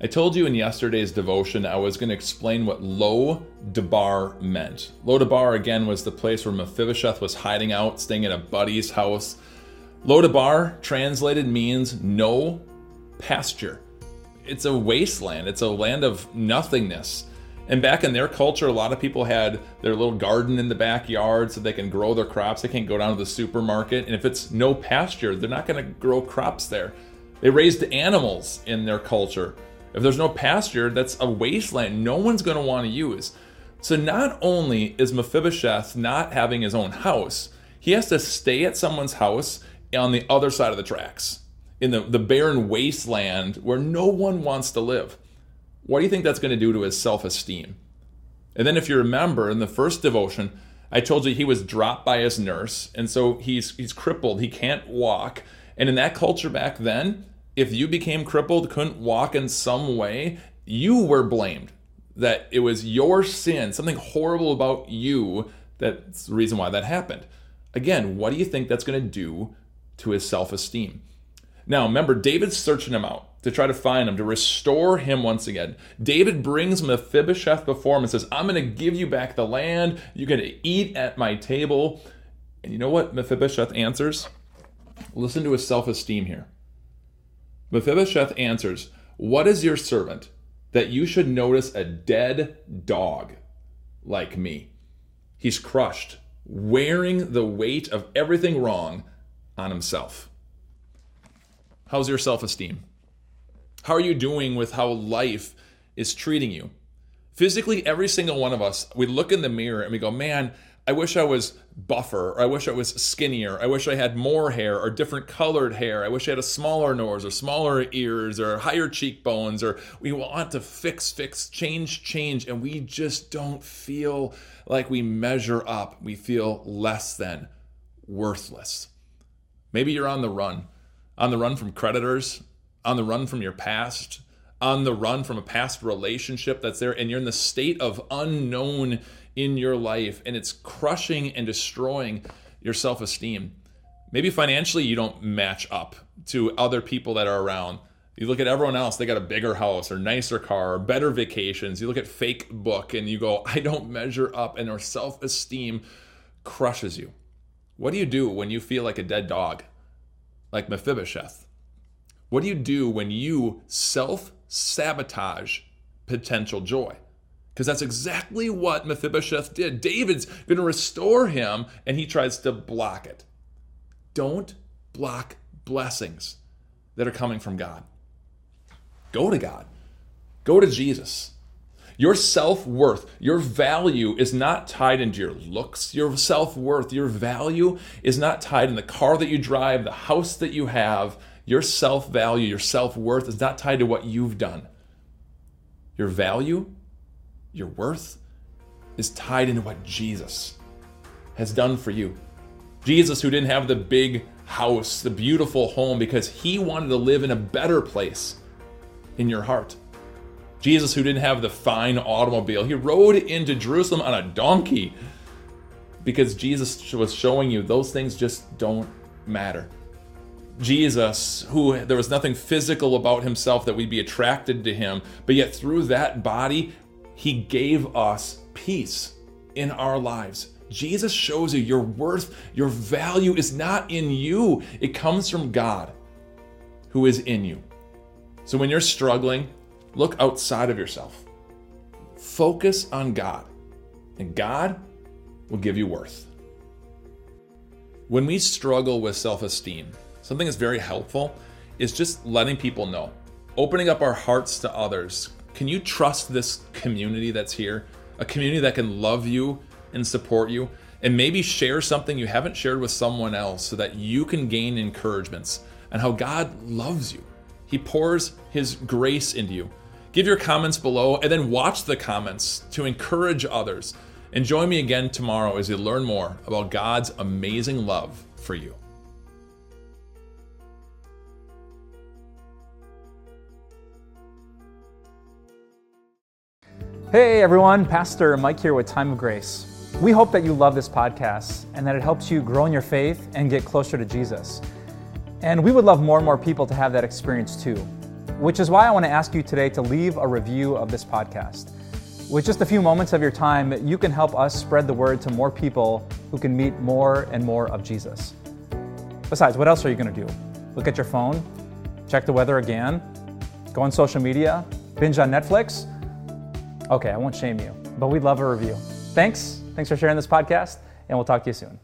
I told you in yesterday's devotion I was going to explain what Lo Debar meant. Lo Debar, again, was the place where Mephibosheth was hiding out, staying at a buddy's house. Lo Debar, translated, means no pasture. It's a wasteland, it's a land of nothingness. And back in their culture, a lot of people had their little garden in the backyard so they can grow their crops. They can't go down to the supermarket. And if it's no pasture, they're not going to grow crops there. They raised animals in their culture. If there's no pasture, that's a wasteland no one's going to want to use. So not only is Mephibosheth not having his own house, he has to stay at someone's house on the other side of the tracks, in the, the barren wasteland where no one wants to live. What do you think that's going to do to his self esteem? And then, if you remember in the first devotion, I told you he was dropped by his nurse, and so he's he's crippled. He can't walk. And in that culture back then, if you became crippled, couldn't walk in some way, you were blamed. That it was your sin, something horrible about you, that's the reason why that happened. Again, what do you think that's going to do to his self esteem? Now, remember, David's searching him out to try to find him, to restore him once again. David brings Mephibosheth before him and says, I'm going to give you back the land. You're going to eat at my table. And you know what Mephibosheth answers? Listen to his self esteem here. Mephibosheth answers, What is your servant that you should notice a dead dog like me? He's crushed, wearing the weight of everything wrong on himself. How's your self esteem? How are you doing with how life is treating you? Physically, every single one of us, we look in the mirror and we go, Man, I wish I was buffer, or I wish I was skinnier, I wish I had more hair or different colored hair, I wish I had a smaller nose or smaller ears or higher cheekbones, or we want to fix, fix, change, change, and we just don't feel like we measure up. We feel less than, worthless. Maybe you're on the run, on the run from creditors, on the run from your past, on the run from a past relationship that's there, and you're in the state of unknown in your life and it's crushing and destroying your self esteem. Maybe financially you don't match up to other people that are around. You look at everyone else, they got a bigger house or nicer car or better vacations. You look at fake book and you go, I don't measure up, and your self esteem crushes you. What do you do when you feel like a dead dog, like Mephibosheth? What do you do when you self sabotage potential joy? because that's exactly what Mephibosheth did. David's going to restore him, and he tries to block it. Don't block blessings that are coming from God. Go to God, go to Jesus. Your self worth, your value is not tied into your looks. Your self worth, your value is not tied in the car that you drive, the house that you have. Your self value, your self worth is not tied to what you've done. Your value your worth is tied into what Jesus has done for you. Jesus, who didn't have the big house, the beautiful home, because he wanted to live in a better place in your heart. Jesus, who didn't have the fine automobile, he rode into Jerusalem on a donkey because Jesus was showing you those things just don't matter. Jesus, who there was nothing physical about himself that we'd be attracted to him, but yet through that body, he gave us peace in our lives. Jesus shows you your worth, your value is not in you, it comes from God who is in you. So when you're struggling, look outside of yourself. Focus on God, and God will give you worth. When we struggle with self esteem, something that's very helpful is just letting people know, opening up our hearts to others, can you trust this community that's here? A community that can love you and support you and maybe share something you haven't shared with someone else so that you can gain encouragements and how God loves you. He pours His grace into you. Give your comments below and then watch the comments to encourage others. And join me again tomorrow as we learn more about God's amazing love for you. Hey everyone, Pastor Mike here with Time of Grace. We hope that you love this podcast and that it helps you grow in your faith and get closer to Jesus. And we would love more and more people to have that experience too. which is why I want to ask you today to leave a review of this podcast. With just a few moments of your time, you can help us spread the word to more people who can meet more and more of Jesus. Besides, what else are you going to do? Look at your phone? Check the weather again? Go on social media? Binge on Netflix? Okay, I won't shame you, but we'd love a review. Thanks. Thanks for sharing this podcast, and we'll talk to you soon.